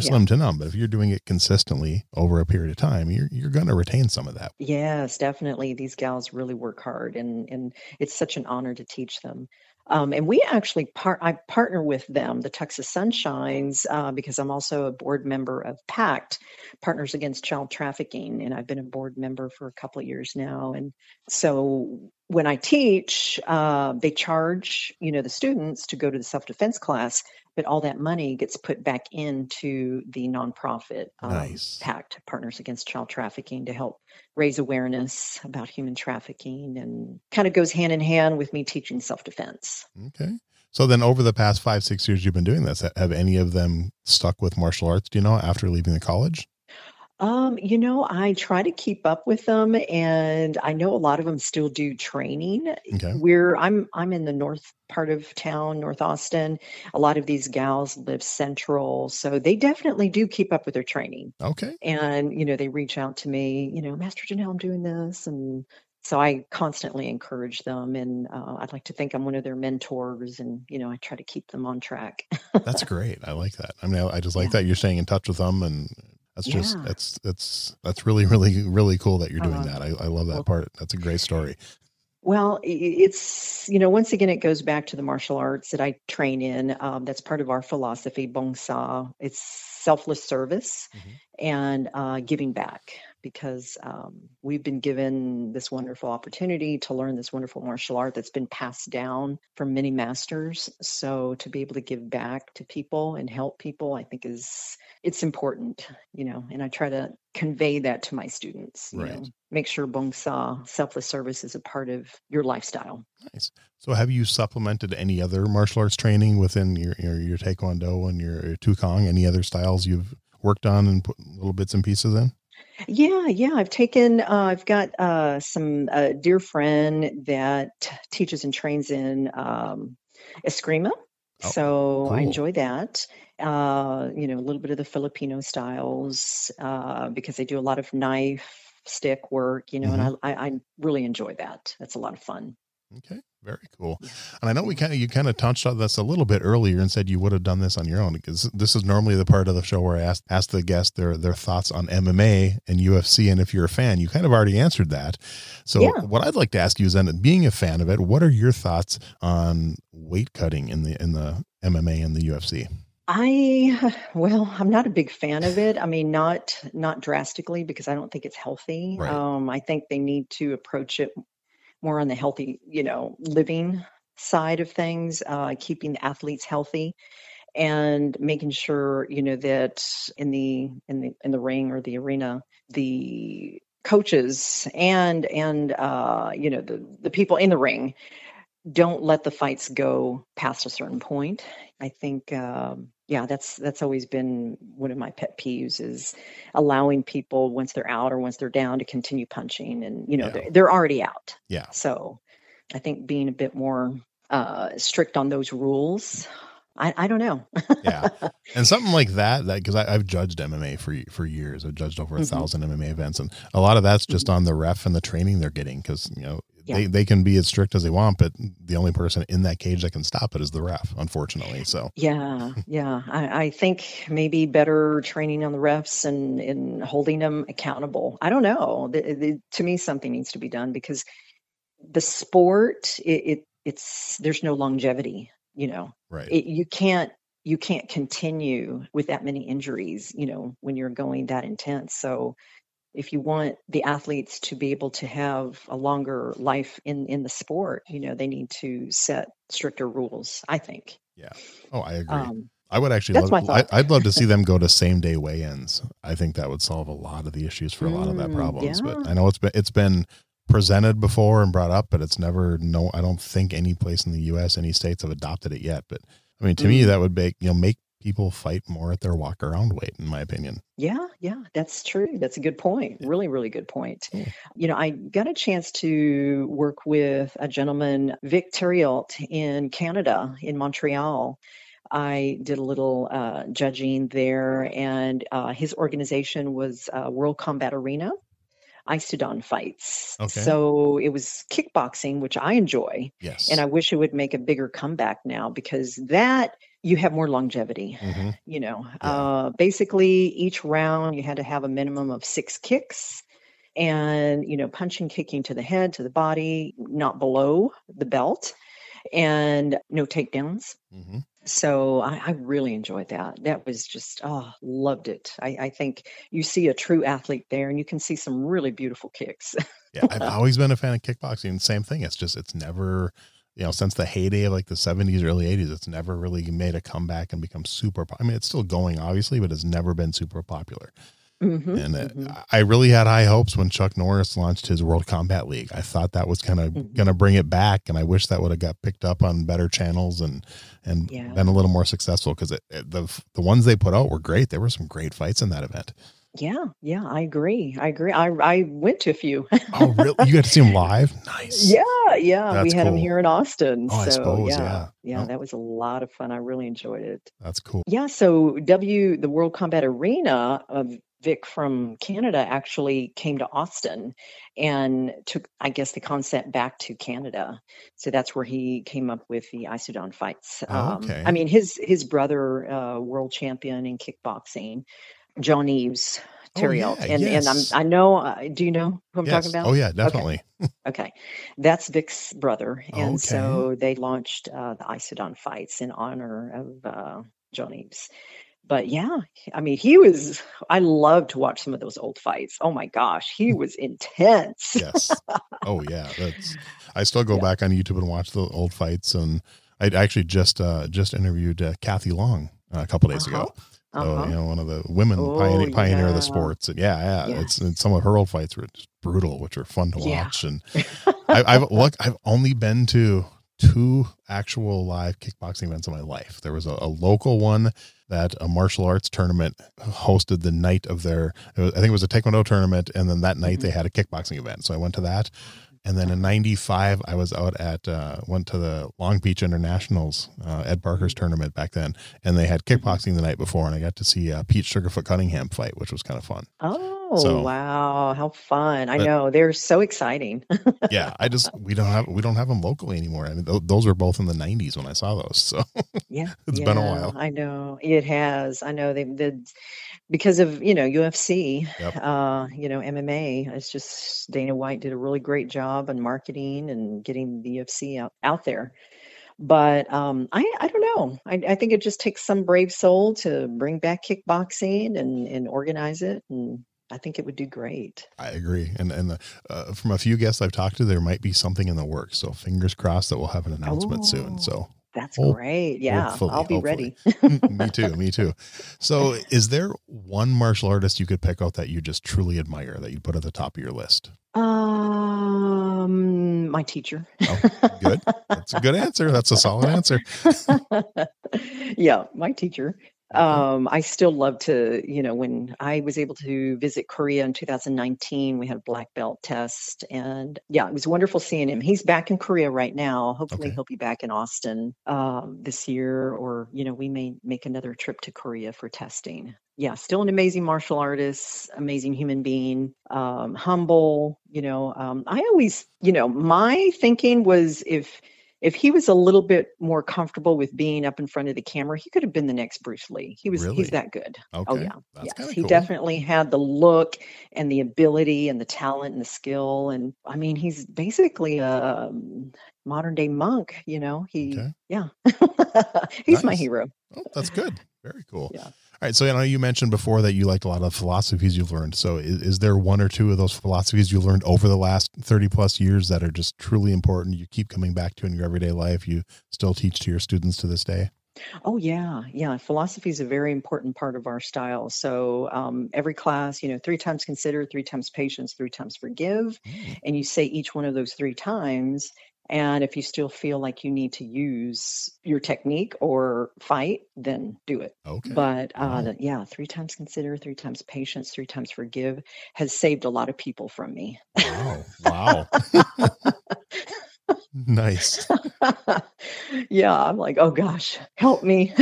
Speaker 2: Yeah.
Speaker 1: slim to none. But if you're doing it consistently over a period of time, you're you're going to retain some of that.
Speaker 2: Yes, definitely. These gals really work hard, and and it's such an honor to teach them. Um, and we actually part I partner with them, the Texas Sunshines, uh, because I'm also a board member of PACT, Partners Against Child Trafficking, and I've been a board member for a couple of years now. And so when I teach, uh, they charge you know the students to go to the self defense class, but all that money gets put back into the nonprofit um,
Speaker 1: Nice.
Speaker 2: PACT, Partners Against Child Trafficking, to help raise awareness about human trafficking, and kind of goes hand in hand with me teaching self defense.
Speaker 1: Okay. So then, over the past five, six years you've been doing this, have any of them stuck with martial arts? Do you know after leaving the college?
Speaker 2: Um, you know, I try to keep up with them, and I know a lot of them still do training.
Speaker 1: Okay.
Speaker 2: We're I'm I'm in the north part of town, North Austin. A lot of these gals live central, so they definitely do keep up with their training.
Speaker 1: Okay.
Speaker 2: And you know, they reach out to me, you know, Master Janelle, I'm doing this, and so I constantly encourage them, and uh, I'd like to think I'm one of their mentors, and you know, I try to keep them on track.
Speaker 1: That's great. I like that. I mean, I, just like
Speaker 2: Yeah.
Speaker 1: that you're staying in touch with them, and that's just
Speaker 2: Yeah.
Speaker 1: that's that's that's really really really cool that you're doing
Speaker 2: Uh,
Speaker 1: that. I, I love that
Speaker 2: well,
Speaker 1: part. That's a great story.
Speaker 2: Well, it's, you know, once again, it goes back to the martial arts that I train in. Um, that's part of our philosophy, Bong Sa. It's selfless service
Speaker 1: Mhm.
Speaker 2: and uh, giving back because um, we've been given this wonderful opportunity to learn this wonderful martial art that's been passed down from many masters. So to be able to give back to people and help people, I think is it's important, you know, and I try to convey that to my students, you
Speaker 1: Right.
Speaker 2: know, make sure Bong Sa, selfless service, is a part of your lifestyle.
Speaker 1: Nice. So, have you supplemented any other martial arts training within your your, your Taekwondo and your, your Tukong? Any other styles you've worked on and put little bits and pieces in?
Speaker 2: Yeah, yeah, I've taken, uh, I've got uh, some uh, dear friend that teaches and trains in um, Eskrima.
Speaker 1: Oh,
Speaker 2: So I enjoy that. Uh, you know, a little bit of the Filipino styles uh, because they do a lot of knife, stick work, you know,
Speaker 1: Mm-hmm.
Speaker 2: and I, I, I really enjoy that. That's a lot of fun.
Speaker 1: Okay, very cool.
Speaker 2: Yeah.
Speaker 1: And I know we kind of you kind of touched on this a little bit earlier and said you would have done this on your own because this is normally the part of the show where I ask ask the guest their their thoughts on MMA and UFC, and if you're a fan, you kind of already answered that. So
Speaker 2: Yeah.
Speaker 1: what I'd like to ask you is then, being a fan of it, what are your thoughts on weight cutting in the in the MMA and the UFC?
Speaker 2: I well, I'm not a big fan of it. I mean, not not drastically because I don't think it's healthy.
Speaker 1: Right.
Speaker 2: Um, I think they need to approach it more on the healthy, you know, living side of things, uh, keeping the athletes healthy and making sure, you know, that in the in the in the ring or the arena, the coaches and and uh, you know the the people in the ring don't let the fights go past a certain point. I think, um, yeah, that's that's always been one of my pet peeves is allowing people once they're out or once they're down to continue punching, and you know
Speaker 1: Yeah.
Speaker 2: they're, they're already out.
Speaker 1: Yeah.
Speaker 2: So I think being a bit more uh, strict on those rules. I, I don't know.
Speaker 1: Yeah. And something like that, that because I've judged MMA for for years. I've judged over a
Speaker 2: Mhm.
Speaker 1: thousand MMA events, and a lot of that's just on the ref and the training they're getting because you know
Speaker 2: Yeah.
Speaker 1: they they can be as strict as they want, but the only person in that cage that can stop it is the ref, unfortunately. So
Speaker 2: Yeah, yeah. I, I think maybe better training on the refs and, and holding them accountable. I don't know. The, the, to me, something needs to be done because the sport, it, it it's there's no longevity. You know,
Speaker 1: right,
Speaker 2: it, you can't you can't continue with that many injuries. You know, when you're going that intense. So if you want the athletes to be able to have a longer life in in the sport, you know, they need to set stricter rules. I think.
Speaker 1: yeah. Oh, I agree.
Speaker 2: Um,
Speaker 1: I would actually
Speaker 2: that's
Speaker 1: love.
Speaker 2: my
Speaker 1: I. I'd love to see them go to same day weigh-ins. I think that would solve a lot of the issues for a lot of that
Speaker 2: Mm,
Speaker 1: problems. But. I know it's been it's been presented before and brought up, but it's never no. I don't think any place in the U.S. any states have adopted it yet. But I mean, to me,
Speaker 2: Mm.
Speaker 1: that would make you know make people fight more at their walk around weight, in my opinion.
Speaker 2: Yeah, yeah, that's true. That's a good point.
Speaker 1: Yeah.
Speaker 2: Really, really good point.
Speaker 1: Cool.
Speaker 2: You know, I got a chance to work with a gentleman, Vic Theriault, in Canada, in Montreal. I did a little uh, judging there, and uh, his organization was uh, World Combat Arena, Isodon fights.
Speaker 1: Okay.
Speaker 2: So it was kickboxing, which I enjoy,
Speaker 1: Yes.
Speaker 2: and I wish it would make a bigger comeback now because that you have more longevity
Speaker 1: Mhm.
Speaker 2: you know
Speaker 1: Yeah.
Speaker 2: uh basically each round you had to have a minimum of six kicks and you know punching kicking to the head to the body not below the belt and no takedowns.
Speaker 1: hmm
Speaker 2: So I, I really enjoyed that. That was just, oh, loved it. I, I think you see a true athlete there and you can see some really beautiful kicks.
Speaker 1: Yeah, I've always been a fan of kickboxing. Same thing. It's just it's never, you know, since the heyday of like the seventies, early eighties, it's never really made a comeback and become super. po- I mean, it's still going, obviously, but it's never been super popular.
Speaker 2: hmm
Speaker 1: And it,
Speaker 2: hmm
Speaker 1: I really had high hopes when Chuck Norris launched his World Combat League. I thought that was kind of
Speaker 2: Mhm.
Speaker 1: going to bring it back, and I wish that would have got picked up on better channels and and
Speaker 2: Yeah.
Speaker 1: been a little more successful because the the ones they put out were great. There were some great fights in that event.
Speaker 2: Yeah, yeah, I agree. I agree. I I went to a few.
Speaker 1: Oh, really? You got to see them live? Nice.
Speaker 2: Yeah, yeah,
Speaker 1: That's
Speaker 2: we had them here in Austin.
Speaker 1: Oh, I
Speaker 2: so
Speaker 1: suppose,
Speaker 2: yeah,
Speaker 1: yeah.
Speaker 2: yeah,
Speaker 1: Oh.
Speaker 2: that was a lot of fun. I really enjoyed it.
Speaker 1: That's cool.
Speaker 2: Yeah, so W, the World Combat Arena of Vic from Canada actually came to Austin and took, I guess, the concept back to Canada. So that's where he came up with the Isodon fights.
Speaker 1: Oh,
Speaker 2: Um,
Speaker 1: okay.
Speaker 2: I mean, his his brother, uh, world champion in kickboxing, Jean-Yves
Speaker 1: Oh,
Speaker 2: Thériault,
Speaker 1: yeah,
Speaker 2: and and I'm. I know. Uh, do you know who I'm
Speaker 1: Yes.
Speaker 2: talking about?
Speaker 1: Oh, yeah, definitely.
Speaker 2: Okay, that's Vic's brother, and
Speaker 1: Okay.
Speaker 2: so they launched uh, the Isodon fights in honor of uh, Jean-Yves. But yeah, I mean, he was. I love to watch some of those old fights. Oh my gosh, he was intense.
Speaker 1: yes. Oh yeah, that's. I still go
Speaker 2: Yeah.
Speaker 1: back on YouTube and watch the old fights, and I actually just uh just interviewed uh, Kathy Long uh, a couple days
Speaker 2: Uh-huh.
Speaker 1: ago. So
Speaker 2: Uh-huh.
Speaker 1: you know, one of the women
Speaker 2: Oh,
Speaker 1: pioneer, pioneer of the sports, and yeah, yeah, it's and some of her old fights were just brutal, which are fun to
Speaker 2: Yeah.
Speaker 1: watch. And I, I've look, I've only been to two actual live kickboxing events in my life. There was a, a local one that a martial arts tournament hosted the night of their. It was, I think it was a taekwondo tournament, and then that night
Speaker 2: Mhm.
Speaker 1: they had a kickboxing event. So I went to that. And then in '95, I was out at uh, went to the Long Beach Internationals, uh, Ed Parker's tournament back then, and they had kickboxing the night before, and I got to see uh, Pete Sugarfoot Cunningham fight, which was kind of fun.
Speaker 2: Oh
Speaker 1: So-
Speaker 2: wow, how fun! I know they're so exciting.
Speaker 1: Yeah, I just we don't have we don't have them locally anymore. I mean, th- those were both in the '90s when I saw those. So
Speaker 2: Yeah,
Speaker 1: It's been a while.
Speaker 2: I know it has. I know they did because of you know UFC,
Speaker 1: Yep.
Speaker 2: uh, you know MMA. It's just Dana White did a really great job on marketing and getting the UFC out out there. But um, I I don't know. I, I think it just takes some brave soul to bring back kickboxing and and organize it, and I think it would do great.
Speaker 1: I agree. And and the, uh, from a few guests I've talked to, there might be something in the works. So fingers crossed that we'll have an announcement soon.
Speaker 2: Oh.
Speaker 1: So
Speaker 2: That's
Speaker 1: Hope-
Speaker 2: great. Yeah,
Speaker 1: hopefully,
Speaker 2: I'll be
Speaker 1: hopefully.
Speaker 2: ready.
Speaker 1: me too, me too. So is there one martial artist you could pick out that you just truly admire that you put at the top of your list?
Speaker 2: Um, my teacher.
Speaker 1: Oh, good. That's a good answer. That's a solid answer.
Speaker 2: yeah, my teacher. Um, I still love to, you know, when I was able to visit Korea in 2019, we had a black belt test, and yeah, it was wonderful seeing him. He's back in Korea right now. Hopefully,
Speaker 1: Okay.
Speaker 2: he'll be back in Austin um, this year, or you know, we may make another trip to Korea for testing. Yeah, still an amazing martial artist, amazing human being, um, humble. You know, um, I always, you know, my thinking was if if he was a little bit more comfortable with being up in front of the camera, he could have been the next Bruce Lee. He was
Speaker 1: Really?
Speaker 2: he's that good.
Speaker 1: Okay.
Speaker 2: Oh yeah.
Speaker 1: That's
Speaker 2: yes.
Speaker 1: of
Speaker 2: He definitely had the look and the ability and the talent and the skill and I mean he's basically a um, modern day monk, you know. He
Speaker 1: Okay.
Speaker 2: yeah. he's my hero.
Speaker 1: Oh, that's good. Very cool.
Speaker 2: Yeah.
Speaker 1: All right. So I know you mentioned before that you liked a lot of philosophies you've learned. So is, is there one or two of those philosophies you learned over the last 30 plus years that are just truly important? You keep coming back to in your everyday life. You still teach to your students to this day.
Speaker 2: Oh yeah, yeah. Philosophy is a very important part of our style. So um, every class, you know, three times consider, three times patience, three times forgive,
Speaker 1: Mm,
Speaker 2: and you say each one of those three times. And if you still feel like you need to use your technique or fight, then do it.
Speaker 1: Okay.
Speaker 2: But uh, the- yeah, three times consider, three times patience, three times forgive has saved a lot of people from me.
Speaker 1: Wow. Wow. nice.
Speaker 2: yeah, I'm like, oh gosh, help me.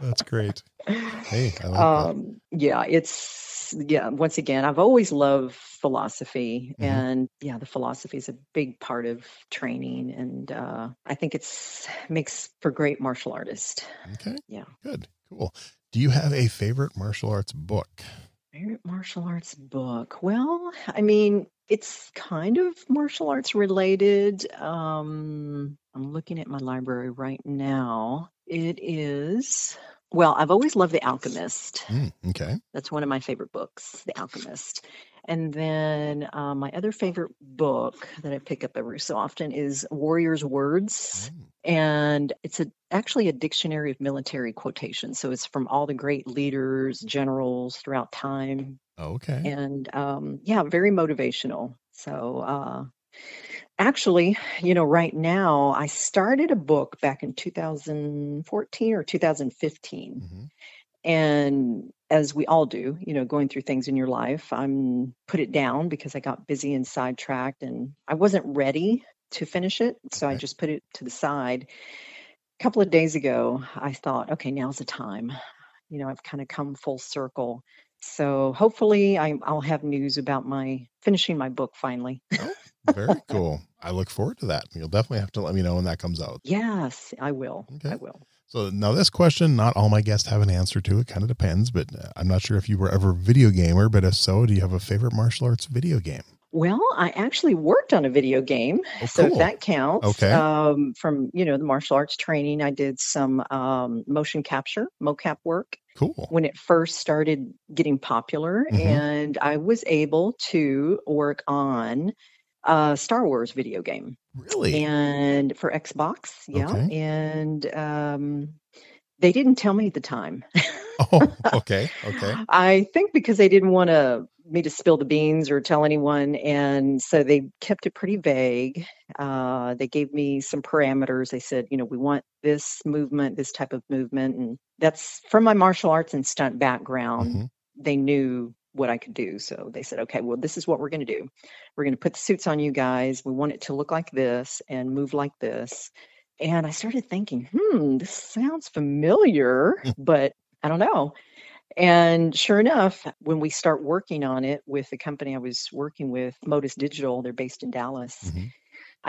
Speaker 1: That's great. Hey, I like that.
Speaker 2: um yeah it's yeah once again i've always loved philosophy
Speaker 1: Mhm.
Speaker 2: and yeah the philosophy is a big part of training and uh i think it's makes for great martial artist
Speaker 1: Okay.
Speaker 2: yeah
Speaker 1: Good. Cool. Do you have a favorite martial arts book?
Speaker 2: Favorite martial arts book? Well, I mean, it's kind of martial arts related. Um, I'm looking at my library right now. It is, well, I've always loved The Alchemist.
Speaker 1: Mm, okay.
Speaker 2: That's one of my favorite books, The Alchemist. And then uh, my other favorite book that I pick up every so often is Warrior's Words.
Speaker 1: Mm,
Speaker 2: And it's a, actually a dictionary of military quotations. So it's from all the great leaders, generals throughout time.
Speaker 1: okay.
Speaker 2: And um, yeah, very motivational. So uh, actually, you know, right now, I started a book back in 2014 or 2015
Speaker 1: hmm
Speaker 2: and as we all do you know going through things in your life i'm put it down because i got busy and sidetracked and i wasn't ready to finish it so i just put it to the side a couple of days ago i thought okay now's the time you know i've kind of come full circle so hopefully I, i'll have news about my finishing my book finally oh,
Speaker 1: Very cool. I look forward to that. You'll definitely have to let me know when that comes out.
Speaker 2: yes i will
Speaker 1: Okay.
Speaker 2: i will
Speaker 1: So now this question, not all my guests have an answer to. It kind of depends, but uh, I'm not sure if you were ever a video gamer, but if so, do you have a favorite martial arts video game?
Speaker 2: Well, I actually worked on a video game,
Speaker 1: Oh,
Speaker 2: so if that counts.
Speaker 1: Okay.
Speaker 2: Um, from you know the martial arts training, I did some um, motion capture, mocap work
Speaker 1: Cool.
Speaker 2: when it first started getting popular,
Speaker 1: Mhm.
Speaker 2: and I was able to work on a Star Wars video game,
Speaker 1: Really?
Speaker 2: and for Xbox, yeah.
Speaker 1: Okay.
Speaker 2: And um, they didn't tell me at the time.
Speaker 1: oh, okay. Okay.
Speaker 2: I think because they didn't want to me to spill the beans or tell anyone, and so they kept it pretty vague. Uh, they gave me some parameters. They said, you know, we want this movement, this type of movement, and that's from my martial arts and stunt background.
Speaker 1: Mhm.
Speaker 2: They knew what I could do, so they said, okay, well, this is what we're going to do. We're going to put the suits on you guys. We want it to look like this and move like this. And I started thinking, hmm, this sounds familiar, but I don't know. And sure enough, when we start working on it with the company I was working with, Modus Digital, they're based in Dallas,
Speaker 1: Mhm.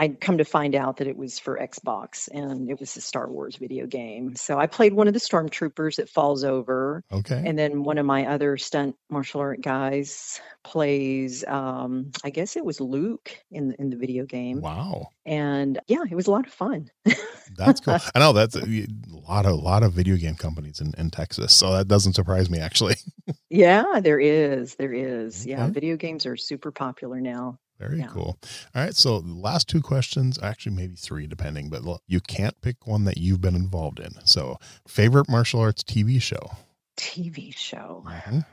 Speaker 2: I'd come to find out that it was for Xbox and it was a Star Wars video game. So I played one of the stormtroopers that falls over.
Speaker 1: Okay.
Speaker 2: And then one of my other stunt martial art guys plays, um, I guess it was Luke in in the video game.
Speaker 1: Wow.
Speaker 2: And yeah, it was a lot of fun.
Speaker 1: That's cool. I know that's a lot of lot of video game companies in, in Texas, so that doesn't surprise me actually.
Speaker 2: yeah, there is. There is. Yeah,
Speaker 1: Okay.
Speaker 2: video games are super popular now.
Speaker 1: Very
Speaker 2: Yeah.
Speaker 1: cool. All right, so last two questions, actually maybe three depending, but you can't pick one that you've been involved in. So, favorite martial arts TV show?
Speaker 2: TV show.
Speaker 1: Mhm.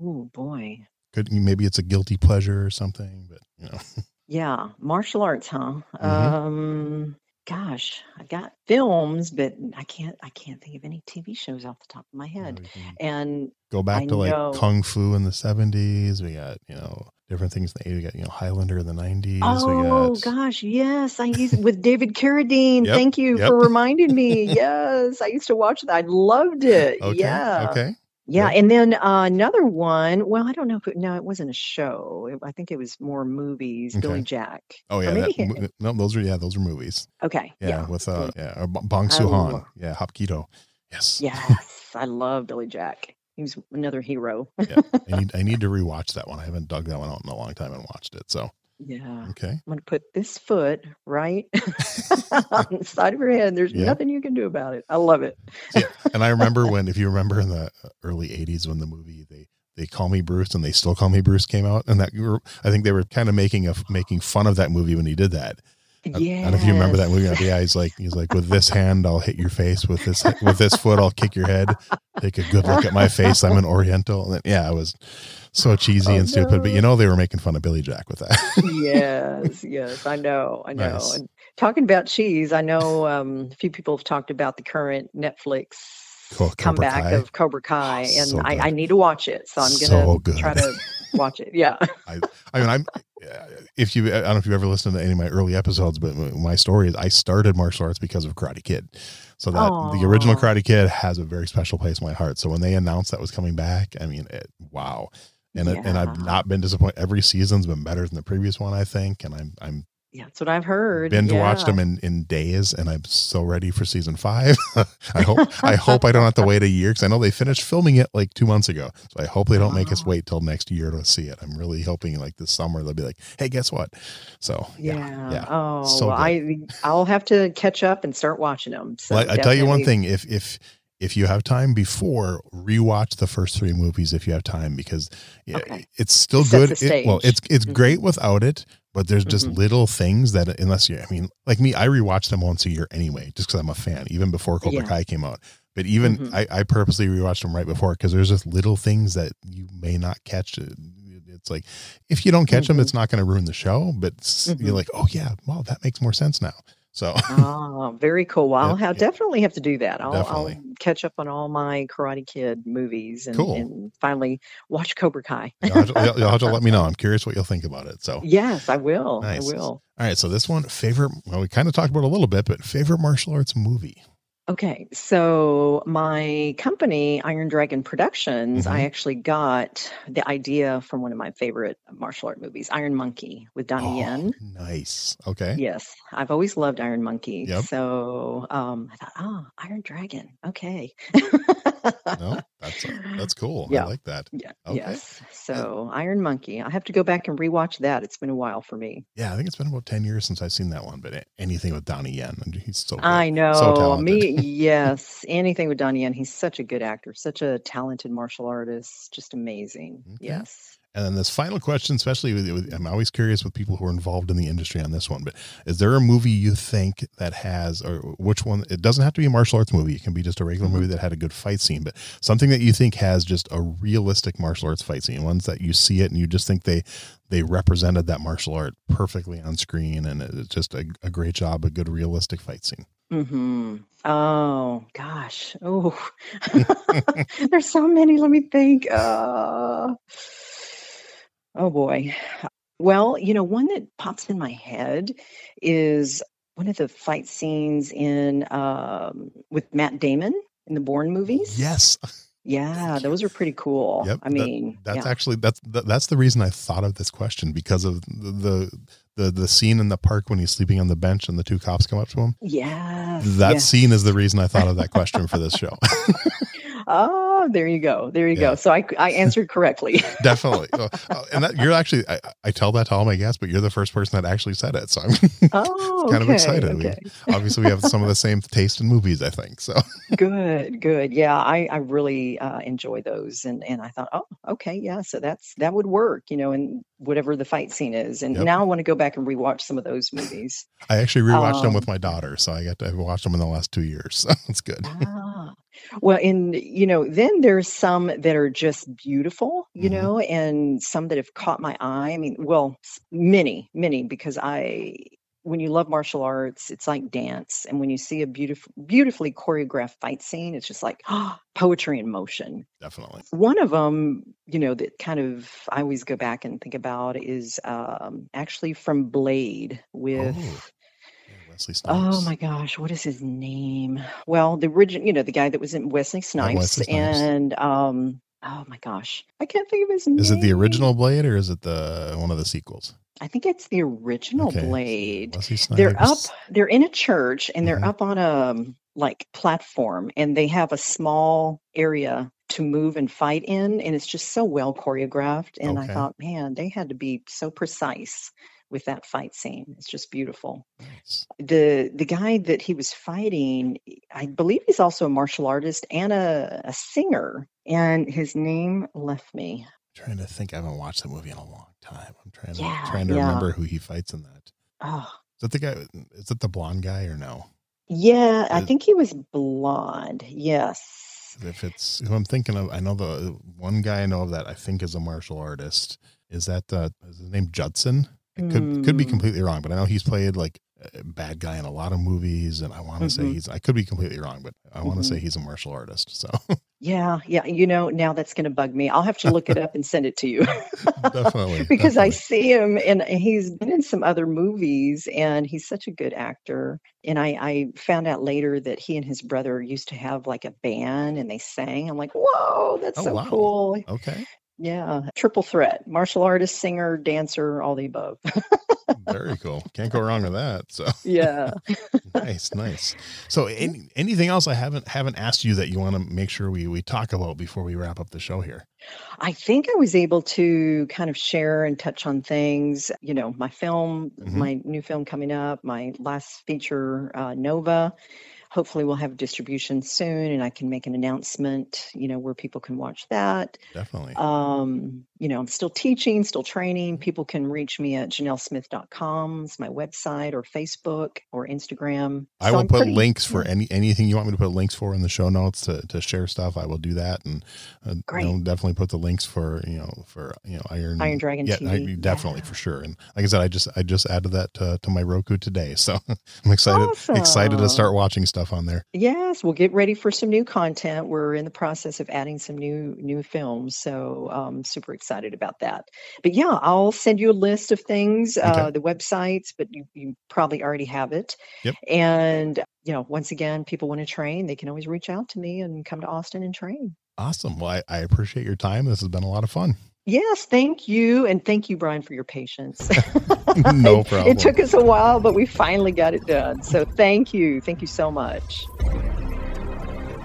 Speaker 2: Oh boy.
Speaker 1: Could maybe it's a guilty pleasure or something, but you know.
Speaker 2: Yeah, martial arts, huh?
Speaker 1: Mhm.
Speaker 2: Um gosh, I got films, but I can't I can't think of any TV shows off the top of my head. And
Speaker 1: Go back
Speaker 2: I
Speaker 1: to like
Speaker 2: know.
Speaker 1: kung fu in the seventies. We got you know different things. in the 80s. We got you know Highlander in the nineties.
Speaker 2: oh
Speaker 1: we got
Speaker 2: gosh, yes, I used with David Carradine.
Speaker 1: Yep,
Speaker 2: Thank you
Speaker 1: yep.
Speaker 2: for reminding me. Yes, I used to watch that. I loved it.
Speaker 1: okay,
Speaker 2: yeah.
Speaker 1: okay,
Speaker 2: Yeah, and then uh, another one. Well, I don't know if it, no, it wasn't a show. It, I think it was more movies. Billy Jack.
Speaker 1: oh yeah, that, no, those are yeah, those are movies.
Speaker 2: Okay.
Speaker 1: Yeah,
Speaker 2: Yeah.
Speaker 1: with uh, yeah, Bong
Speaker 2: I
Speaker 1: Soo Han.
Speaker 2: lo-
Speaker 1: Yeah, Hapkido. Yes.
Speaker 2: Yes, I love Billy Jack. He was another hero.
Speaker 1: yeah. I need I need to rewatch that one. I haven't dug that one out in a long time and watched it. So
Speaker 2: Yeah.
Speaker 1: okay.
Speaker 2: I'm going to put this foot right on the side of your head. There's
Speaker 1: Yeah.
Speaker 2: nothing you can do about it. I love it.
Speaker 1: And I remember when, if you remember in the uh, early '80s, when the movie they they call me Bruce and they still call me Bruce came out, and that I think they were kind of making a making fun of that movie when he did that. I-
Speaker 2: Yeah.
Speaker 1: I don't know if you remember that movie. Yeah, he's like he's like with this hand I'll hit your face with this with this foot I'll kick your head. Take a good look at my face. I'm an Oriental. And yeah, it was so cheesy
Speaker 2: Oh,
Speaker 1: and stupid. But you know they were making fun of Billy Jack with that.
Speaker 2: yes, yes, I know, I know.
Speaker 1: Nice.
Speaker 2: And talking about cheese, I know um, a few people have talked about the current Netflix
Speaker 1: Co-
Speaker 2: comeback
Speaker 1: Kai.
Speaker 2: of Cobra Kai, and
Speaker 1: so
Speaker 2: I. I need to watch it, so I'm gonna
Speaker 1: good.
Speaker 2: try to watch it. Yeah,
Speaker 1: I I mean, I'm if you I don't know if you've ever listened to any of my early episodes, but my story is I started martial arts because of Karate Kid. So that the original Karate Kid has a very special place in my heart. So when they announced that was coming back, I mean, it, wow. And it, and I've not been disappointed. Every season's been better than the previous one, I think. And I'm I'm
Speaker 2: Yeah, that's what I've heard.
Speaker 1: Binge
Speaker 2: yeah.
Speaker 1: watched them in, in days, and I'm so ready for season five. I hope I hope I don't have to wait a year because I know they finished filming it like two months ago. So I hope they don't make us wait till next year to see it. I'm really hoping like this summer they'll be like, "Hey, guess what?" So
Speaker 2: Yeah.
Speaker 1: yeah, yeah.
Speaker 2: Oh,
Speaker 1: So
Speaker 2: well. I I'll have to catch up and start watching them. So
Speaker 1: Well, I, I tell you one thing: if if if you have time before, rewatch the first three movies if you have time because yeah,
Speaker 2: Okay.
Speaker 1: it's still good. It- well, it's it's
Speaker 2: Mhm.
Speaker 1: great without it, but there's just
Speaker 2: Mhm.
Speaker 1: little things that unless you, I mean, like me, I rewatch them once a year anyway, just because I'm a fan, even before Cobra
Speaker 2: Yeah.
Speaker 1: Kai came out. But even
Speaker 2: Mhm.
Speaker 1: I, I purposely rewatched them right before because there's just little things that you may not catch. It's like if you don't catch them,
Speaker 2: Mhm.
Speaker 1: it's not going to ruin the show. But you're
Speaker 2: Mhm.
Speaker 1: like, oh yeah, well that makes more sense now. So
Speaker 2: Oh, very cool. Well, I'll
Speaker 1: yep.
Speaker 2: definitely have to do that. I'll, I'll catch up on all my Karate Kid movies and,
Speaker 1: Cool.
Speaker 2: and finally watch Cobra Kai.
Speaker 1: you'll have, to, you'll- have to let me know. I'm curious what you'll think about it. So
Speaker 2: yes, I will.
Speaker 1: Nice.
Speaker 2: I will.
Speaker 1: All right, so this one favorite. Well, we kind of talked about it a little bit, but favorite martial arts movie.
Speaker 2: Okay, so my company, Iron Dragon Productions, I
Speaker 1: Mhm.
Speaker 2: actually got the idea from one of my favorite martial art movies, Iron Monkey with Donnie Yen.
Speaker 1: Oh, nice. Okay.
Speaker 2: Yes, I've always loved Iron Monkey.
Speaker 1: Yep.
Speaker 2: So um, I thought, oh, Iron Dragon. Okay.
Speaker 1: No, that's that's cool.
Speaker 2: Yeah.
Speaker 1: I like that.
Speaker 2: Yeah.
Speaker 1: Okay.
Speaker 2: Yes. So Iron Monkey. I have to go back and rewatch that. It's been a while for me.
Speaker 1: Yeah, I think it's been about ten years since I've seen that one. But a- anything with Donnie Yen, and he's so good.
Speaker 2: I know.
Speaker 1: talented.
Speaker 2: Yes. Anything with Donnie Yen. He's such a good actor, such a talented martial artist. Just amazing.
Speaker 1: Okay.
Speaker 2: Yes.
Speaker 1: And then this final question, especially with, with I'm always curious with people who are involved in the industry on this one. But is there a movie you think that has, or which one? It doesn't have to be a martial arts movie. It can be just a regular movie mm-hmm. that had a good fight scene, but something that you think has just a realistic martial arts fight scene. Ones that you see it and you just think they they represented that martial art perfectly on screen, and it's just a, a great job, a good realistic fight scene.
Speaker 2: Hmm. Oh gosh. Oh, there's so many. Let me think. Uh, oh boy. Well, you know, one that pops in my head is one of the fight scenes in um, with Matt Damon in the Bourne movies.
Speaker 1: Yes,
Speaker 2: Yeah, those are pretty cool.
Speaker 1: Yep,
Speaker 2: I
Speaker 1: that-
Speaker 2: mean,
Speaker 1: that's
Speaker 2: yeah.
Speaker 1: actually that's that, that's the reason I thought of this question because of the, the the the scene in the park when he's sleeping on the bench and the two cops come up to him.
Speaker 2: Yeah.
Speaker 1: That
Speaker 2: yes.
Speaker 1: scene is the reason I thought of that question for this show.
Speaker 2: Oh, there you go. There you
Speaker 1: Yeah.
Speaker 2: go. So I, I answered correctly.
Speaker 1: Definitely, Uh, and that you're actually I, I tell that to all my guests, but you're the first person that actually said it, so I'm
Speaker 2: Oh,
Speaker 1: kind of
Speaker 2: okay,
Speaker 1: excited. We- obviously we have some of the same taste in movies. I think so.
Speaker 2: Good, good. Yeah, I, I really uh, enjoy those, and and I thought, oh, okay, yeah, so that's that would work, you know, and whatever the fight scene is. And
Speaker 1: Yep.
Speaker 2: now I want to go back and rewatch some of those movies.
Speaker 1: I actually rewatched them
Speaker 2: Um,
Speaker 1: with my daughter, so I got to I've them in the last two years. So it's good.
Speaker 2: ah, well, and you know, then there's some that are just beautiful, you
Speaker 1: Mhm.
Speaker 2: know, and some that have caught my eye. I mean, well, many, many, because I. When you love martial arts, it's like dance, and when you see a beautiful, beautifully choreographed fight scene, it's just like poetry in motion.
Speaker 1: Definitely.
Speaker 2: One of them, you know, that kind of I always go back and think about is um, actually from Blade with.
Speaker 1: Oh, Wesley
Speaker 2: Oh my gosh, what is his name? Well, the original, you know, the guy that was in Wesley Snipes,
Speaker 1: Wesley Snipes.
Speaker 2: and um, oh my gosh, I can't think of his name.
Speaker 1: Is it the original Blade or is it the one of the sequels?
Speaker 2: I think it's the original
Speaker 1: Okay.
Speaker 2: Blade.
Speaker 1: Wesley Snipes.
Speaker 2: They're up. They're in a church, and they're
Speaker 1: Mhm.
Speaker 2: up on a um, like platform, and they have a small area to move and fight in, and it's just so well choreographed. And I thought, man, they had to be so precise with that fight scene. It's just beautiful.
Speaker 1: Nice.
Speaker 2: the the guy that he was fighting i believe he's also a martial artist and a, a singer and his name left me
Speaker 1: trying to think. I haven't watched the movie in a long time. I'm trying to
Speaker 2: Yeah,
Speaker 1: trying to
Speaker 2: yeah.
Speaker 1: remember who he fights in that.
Speaker 2: oh
Speaker 1: Is that the guy? Is that the blonde guy or no?
Speaker 2: yeah i think he was blonde yes
Speaker 1: If it's who I'm thinking of, I know the one guy I know of that I think is a martial artist. Is that the is his name Judson? It could could be
Speaker 2: Hmm.
Speaker 1: completely wrong, but I know he's played like a bad guy in a lot of movies, and I want to say
Speaker 2: Mhm.
Speaker 1: he's. I could be completely wrong, but I want to say
Speaker 2: Mhm.
Speaker 1: he's a martial artist. So
Speaker 2: yeah yeah you know now that's going to bug me i'll have to look it up and send it to you
Speaker 1: definitely
Speaker 2: because I see him and he's been in some other movies and he's such a good actor. And I, I found out later that he and his brother used to have like a band and they sang. I'm like, whoa, that's
Speaker 1: Oh,
Speaker 2: so
Speaker 1: wow.
Speaker 2: cool.
Speaker 1: okay.
Speaker 2: Yeah. Triple threat martial artist, singer, dancer, all the above.
Speaker 3: Very cool. Can't go wrong with that. So
Speaker 2: yeah.
Speaker 3: nice, nice. So any, anything else I haven't haven't asked you that you want to make sure we we talk about before we wrap up the show here?
Speaker 2: I think I was able to kind of share and touch on things, you know, my film,
Speaker 3: Mm-hmm.
Speaker 2: my new film coming up, my last feature, uh, Nova. Hopefully, we'll have distribution soon and I can make an announcement, you know, where people can watch that.
Speaker 3: Definitely.
Speaker 2: Um, you know, I'm still teaching, still training. People can reach me at janellesmith.com. It's my website or Facebook or Instagram.
Speaker 3: I
Speaker 2: So
Speaker 3: will
Speaker 2: I'm
Speaker 3: put
Speaker 2: pretty-
Speaker 3: links for any anything you want me to put links for in the show notes to, to share stuff. I will do that, and uh, you know, definitely put the links for you know for you know Iron
Speaker 2: Iron Dragon
Speaker 3: Yeah, I- definitely
Speaker 2: Yeah.
Speaker 3: for sure. And like I said, I just I just added that to, to my Roku today, so I'm excited excited to start watching stuff on there.
Speaker 2: Yes, we'll get ready for some new content. We're in the process of adding some new new films, so um, super excited about that. But yeah, I'll send you a list of things, uh, the websites, but you, you probably already have it.
Speaker 3: Yep.
Speaker 2: And you know, once again, people want to train, they can always reach out to me and come to Austin and train.
Speaker 3: Awesome. Well, I, I appreciate your time. This has been a lot of fun.
Speaker 2: Yes, thank you, and thank you, Brian, for your patience.
Speaker 3: no
Speaker 2: It-
Speaker 3: problem.
Speaker 2: It took us a while, but we finally got it done. So thank you, thank you so much.